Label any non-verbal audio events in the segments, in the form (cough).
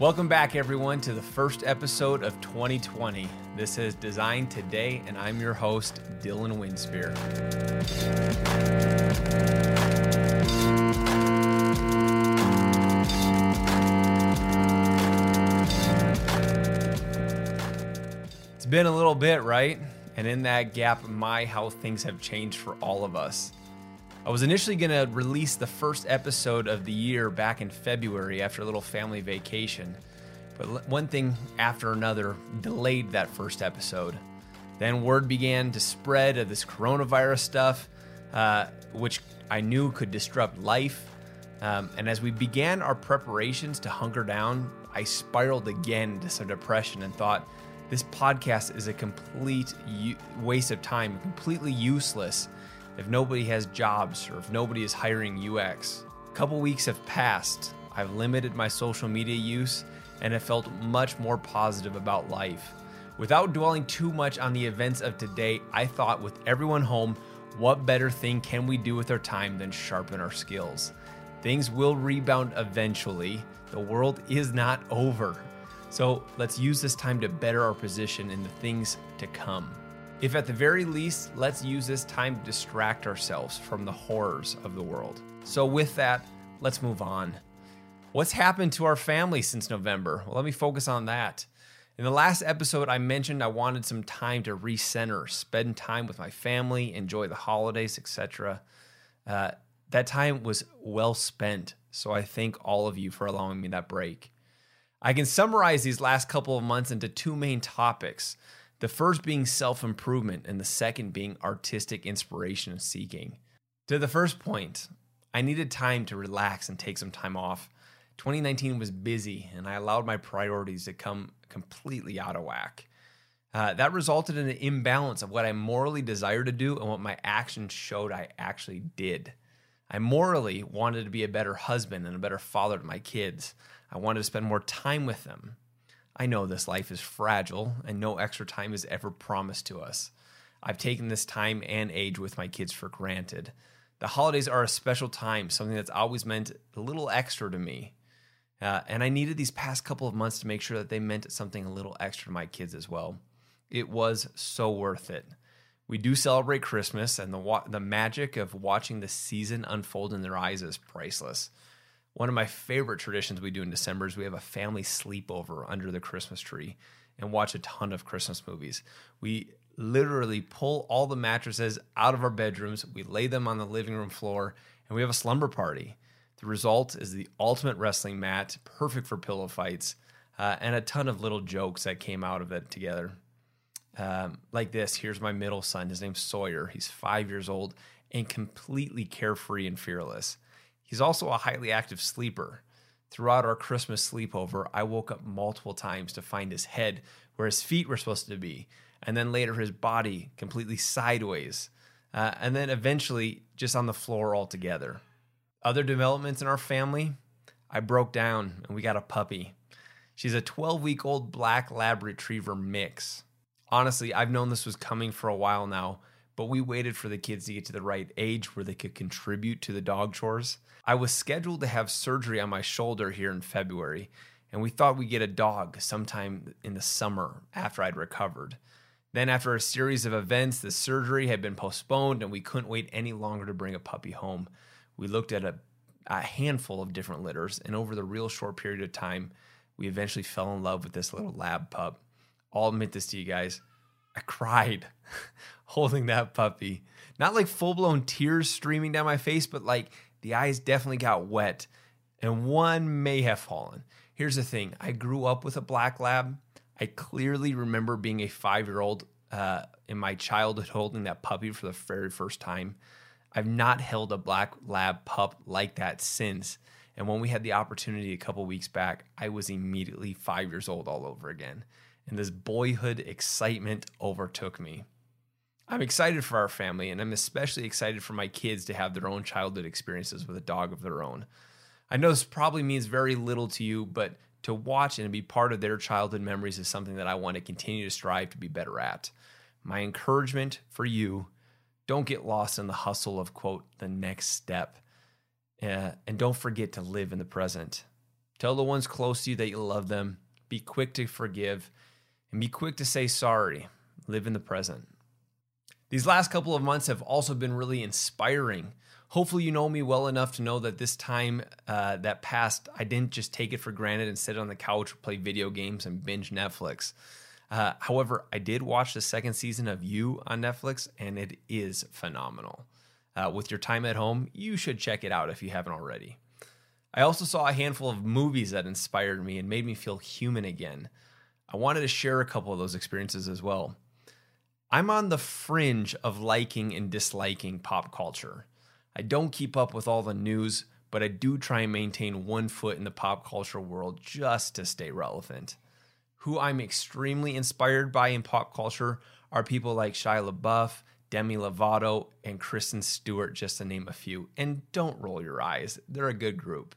Welcome back, everyone, to the first episode of 2020. This is Designed Today, and I'm your host, Dylan Winspear. It's been a little bit, right? And in that gap, my how things have changed for all of us. I was initially going to release the first episode of the year back in February after a little family vacation, but one thing after another delayed that first episode. Then word began to spread of this coronavirus stuff, uh, which I knew could disrupt life. Um, and as we began our preparations to hunker down, I spiraled again into some depression and thought, this podcast is a complete u- waste of time, completely useless if nobody has jobs or if nobody is hiring UX. A couple weeks have passed. I've limited my social media use and have felt much more positive about life. Without dwelling too much on the events of today, I thought with everyone home, what better thing can we do with our time than sharpen our skills? Things will rebound eventually. The world is not over. So let's use this time to better our position in the things to come. If at the very least, let's use this time to distract ourselves from the horrors of the world. So, with that, let's move on. What's happened to our family since November? Well, let me focus on that. In the last episode, I mentioned I wanted some time to recenter, spend time with my family, enjoy the holidays, etc. Uh, that time was well spent, so I thank all of you for allowing me that break. I can summarize these last couple of months into two main topics the first being self improvement, and the second being artistic inspiration seeking. To the first point, I needed time to relax and take some time off. 2019 was busy, and I allowed my priorities to come completely out of whack. Uh, that resulted in an imbalance of what I morally desired to do and what my actions showed I actually did. I morally wanted to be a better husband and a better father to my kids. I wanted to spend more time with them. I know this life is fragile and no extra time is ever promised to us. I've taken this time and age with my kids for granted. The holidays are a special time, something that's always meant a little extra to me. Uh, and I needed these past couple of months to make sure that they meant something a little extra to my kids as well. It was so worth it. We do celebrate Christmas, and the wa- the magic of watching the season unfold in their eyes is priceless. One of my favorite traditions we do in December is we have a family sleepover under the Christmas tree and watch a ton of Christmas movies. We literally pull all the mattresses out of our bedrooms, we lay them on the living room floor, and we have a slumber party. The result is the ultimate wrestling mat, perfect for pillow fights, uh, and a ton of little jokes that came out of it together. Um, like this here's my middle son. His name's Sawyer. He's five years old and completely carefree and fearless. He's also a highly active sleeper. Throughout our Christmas sleepover, I woke up multiple times to find his head where his feet were supposed to be, and then later his body completely sideways, uh, and then eventually just on the floor altogether. Other developments in our family, I broke down and we got a puppy. She's a 12 week old black lab retriever mix. Honestly, I've known this was coming for a while now, but we waited for the kids to get to the right age where they could contribute to the dog chores. I was scheduled to have surgery on my shoulder here in February, and we thought we'd get a dog sometime in the summer after I'd recovered. Then, after a series of events, the surgery had been postponed and we couldn't wait any longer to bring a puppy home. We looked at a, a handful of different litters, and over the real short period of time, we eventually fell in love with this little lab pup. I'll admit this to you guys. I cried (laughs) holding that puppy. Not like full blown tears streaming down my face, but like the eyes definitely got wet and one may have fallen. Here's the thing I grew up with a black lab. I clearly remember being a five year old uh, in my childhood holding that puppy for the very first time. I've not held a black lab pup like that since. And when we had the opportunity a couple weeks back, I was immediately five years old all over again and this boyhood excitement overtook me. I'm excited for our family, and I'm especially excited for my kids to have their own childhood experiences with a dog of their own. I know this probably means very little to you, but to watch and be part of their childhood memories is something that I want to continue to strive to be better at. My encouragement for you don't get lost in the hustle of, quote, the next step. Uh, and don't forget to live in the present. Tell the ones close to you that you love them. Be quick to forgive and be quick to say sorry. Live in the present. These last couple of months have also been really inspiring. Hopefully, you know me well enough to know that this time uh, that passed, I didn't just take it for granted and sit on the couch, play video games, and binge Netflix. Uh, however, I did watch the second season of You on Netflix, and it is phenomenal. Uh, with your time at home, you should check it out if you haven't already. I also saw a handful of movies that inspired me and made me feel human again. I wanted to share a couple of those experiences as well. I'm on the fringe of liking and disliking pop culture. I don't keep up with all the news, but I do try and maintain one foot in the pop culture world just to stay relevant. Who I'm extremely inspired by in pop culture are people like Shia LaBeouf, Demi Lovato, and Kristen Stewart, just to name a few. And don't roll your eyes, they're a good group.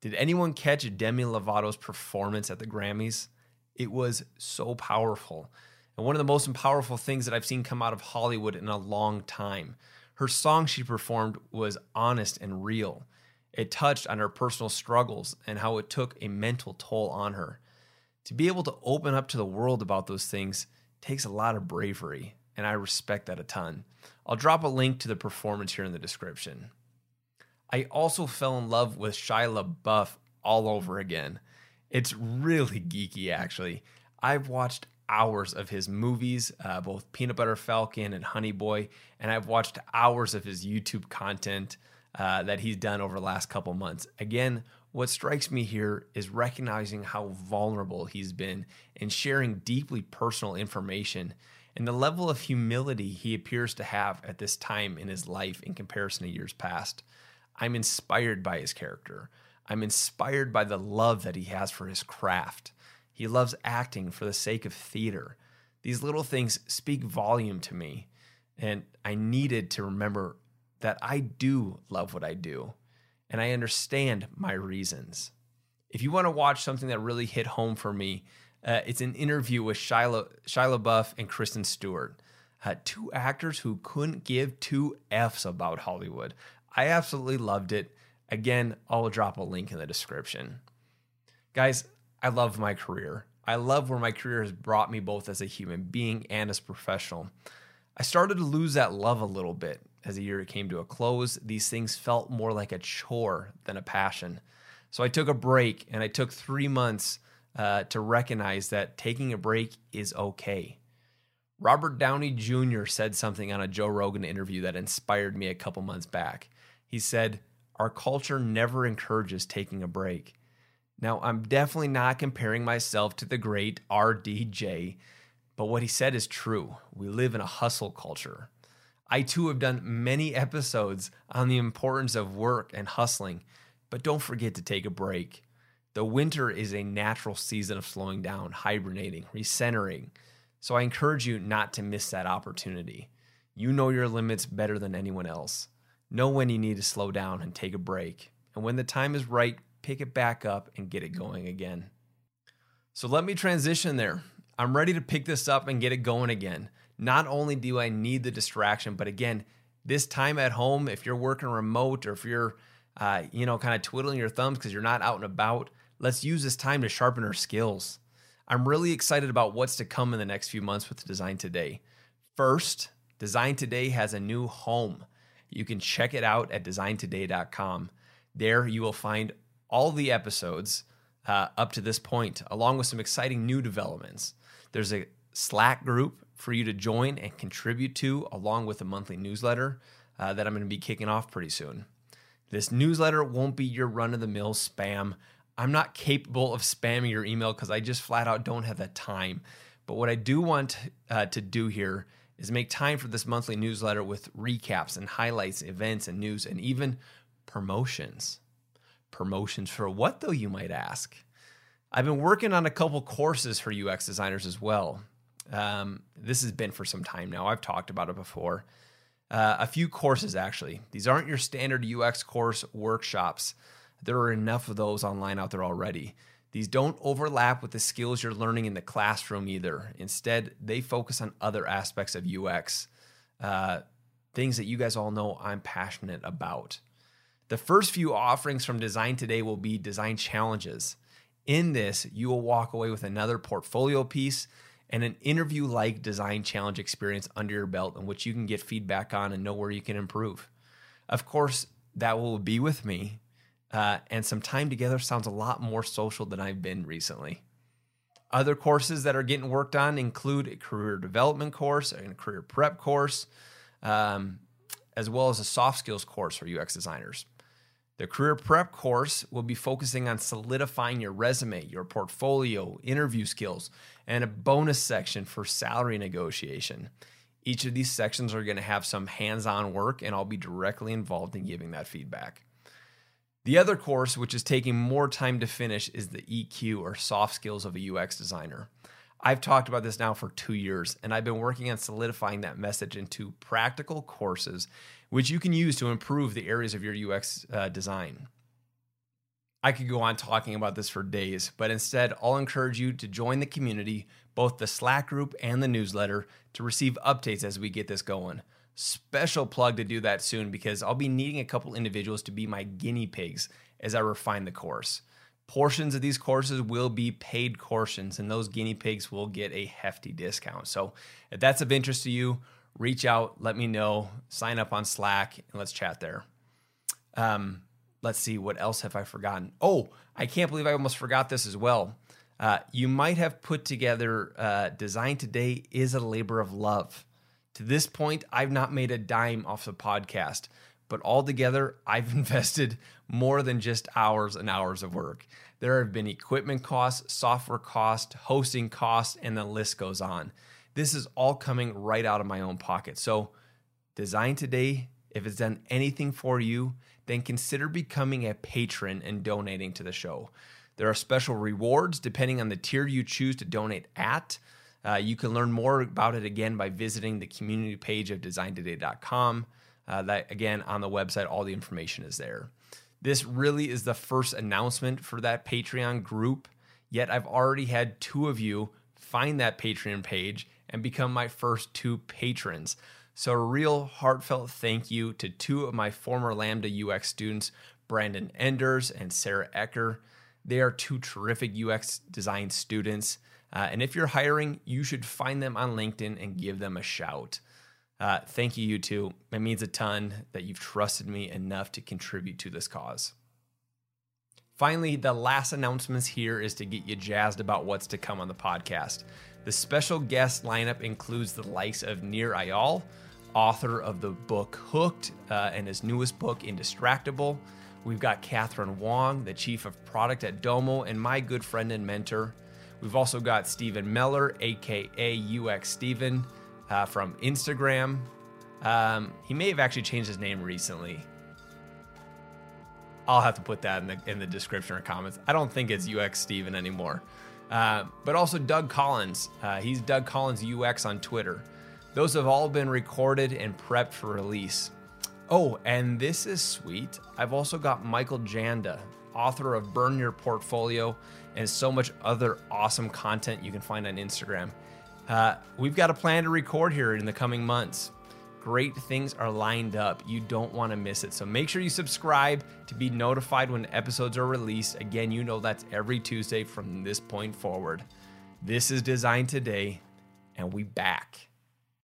Did anyone catch Demi Lovato's performance at the Grammys? It was so powerful. And one of the most powerful things that I've seen come out of Hollywood in a long time. Her song she performed was honest and real. It touched on her personal struggles and how it took a mental toll on her. To be able to open up to the world about those things takes a lot of bravery, and I respect that a ton. I'll drop a link to the performance here in the description. I also fell in love with Shia LaBeouf all over again. It's really geeky, actually. I've watched hours of his movies, uh, both Peanut Butter Falcon and Honey Boy, and I've watched hours of his YouTube content uh, that he's done over the last couple months. Again, what strikes me here is recognizing how vulnerable he's been and sharing deeply personal information and the level of humility he appears to have at this time in his life in comparison to years past. I'm inspired by his character. I'm inspired by the love that he has for his craft. He loves acting for the sake of theater. These little things speak volume to me, and I needed to remember that I do love what I do, and I understand my reasons. If you want to watch something that really hit home for me, uh, it's an interview with Shia, Shia LaBeouf and Kristen Stewart, uh, two actors who couldn't give two F's about Hollywood. I absolutely loved it. Again, I'll drop a link in the description. Guys, I love my career. I love where my career has brought me both as a human being and as a professional. I started to lose that love a little bit as the year came to a close. These things felt more like a chore than a passion. So I took a break and I took three months uh, to recognize that taking a break is okay. Robert Downey Jr. said something on a Joe Rogan interview that inspired me a couple months back. He said, Our culture never encourages taking a break. Now, I'm definitely not comparing myself to the great RDJ, but what he said is true. We live in a hustle culture. I too have done many episodes on the importance of work and hustling, but don't forget to take a break. The winter is a natural season of slowing down, hibernating, recentering. So I encourage you not to miss that opportunity. You know your limits better than anyone else. Know when you need to slow down and take a break. And when the time is right, pick it back up and get it going again. So let me transition there. I'm ready to pick this up and get it going again. Not only do I need the distraction, but again, this time at home, if you're working remote or if you're, uh, you know, kind of twiddling your thumbs because you're not out and about, let's use this time to sharpen our skills. I'm really excited about what's to come in the next few months with Designed Today. First, Designed Today has a new home. You can check it out at designedtoday.com. There you will find all the episodes uh, up to this point, along with some exciting new developments. There's a Slack group for you to join and contribute to, along with a monthly newsletter uh, that I'm going to be kicking off pretty soon. This newsletter won't be your run of the mill spam. I'm not capable of spamming your email because I just flat out don't have that time. But what I do want uh, to do here is make time for this monthly newsletter with recaps and highlights, events and news, and even promotions. Promotions for what, though, you might ask? I've been working on a couple courses for UX designers as well. Um, this has been for some time now. I've talked about it before. Uh, a few courses, actually. These aren't your standard UX course workshops. There are enough of those online out there already. These don't overlap with the skills you're learning in the classroom either. Instead, they focus on other aspects of UX, uh, things that you guys all know I'm passionate about. The first few offerings from Designed Today will be design challenges. In this, you will walk away with another portfolio piece and an interview like design challenge experience under your belt in which you can get feedback on and know where you can improve. Of course, that will be with me. Uh, and some time together sounds a lot more social than I've been recently. Other courses that are getting worked on include a career development course and a career prep course, um, as well as a soft skills course for UX designers. The career prep course will be focusing on solidifying your resume, your portfolio, interview skills, and a bonus section for salary negotiation. Each of these sections are going to have some hands on work, and I'll be directly involved in giving that feedback. The other course, which is taking more time to finish, is the EQ or soft skills of a UX designer. I've talked about this now for two years, and I've been working on solidifying that message into practical courses which you can use to improve the areas of your UX uh, design. I could go on talking about this for days, but instead, I'll encourage you to join the community, both the Slack group and the newsletter, to receive updates as we get this going. Special plug to do that soon because I'll be needing a couple individuals to be my guinea pigs as I refine the course. Portions of these courses will be paid courses, and those guinea pigs will get a hefty discount. So, if that's of interest to you, reach out, let me know, sign up on Slack, and let's chat there. Um, let's see, what else have I forgotten? Oh, I can't believe I almost forgot this as well. Uh, you might have put together uh, Designed Today is a labor of love. To this point, I've not made a dime off the podcast, but altogether, I've (laughs) invested more than just hours and hours of work. There have been equipment costs, software costs, hosting costs, and the list goes on. This is all coming right out of my own pocket. So, Designed Today, if it's done anything for you, then consider becoming a patron and donating to the show. There are special rewards depending on the tier you choose to donate at. Uh, you can learn more about it again by visiting the community page of designedtoday.com. Uh, that again on the website, all the information is there. This really is the first announcement for that Patreon group. Yet I've already had two of you find that Patreon page and become my first two patrons. So, a real heartfelt thank you to two of my former Lambda UX students, Brandon Enders and Sarah Ecker. They are two terrific UX design students. Uh, and if you're hiring, you should find them on LinkedIn and give them a shout. Uh, thank you, you two. It means a ton that you've trusted me enough to contribute to this cause. Finally, the last announcements here is to get you jazzed about what's to come on the podcast. The special guest lineup includes the likes of Nir Eyal, author of the book Hooked uh, and his newest book, Indistractable. We've got Catherine Wong, the chief of product at Domo, and my good friend and mentor. We've also got Steven Mellor, aka UX Steven, uh, from Instagram. Um, he may have actually changed his name recently. I'll have to put that in the in the description or comments. I don't think it's UX Steven anymore. Uh, but also Doug Collins. Uh, he's Doug Collins UX on Twitter. Those have all been recorded and prepped for release. Oh, and this is sweet. I've also got Michael Janda, author of Burn Your Portfolio and so much other awesome content you can find on Instagram. Uh, we've got a plan to record here in the coming months. Great things are lined up. You don't want to miss it. So make sure you subscribe to be notified when episodes are released. Again, you know that's every Tuesday from this point forward. This is Designed Today, and we back.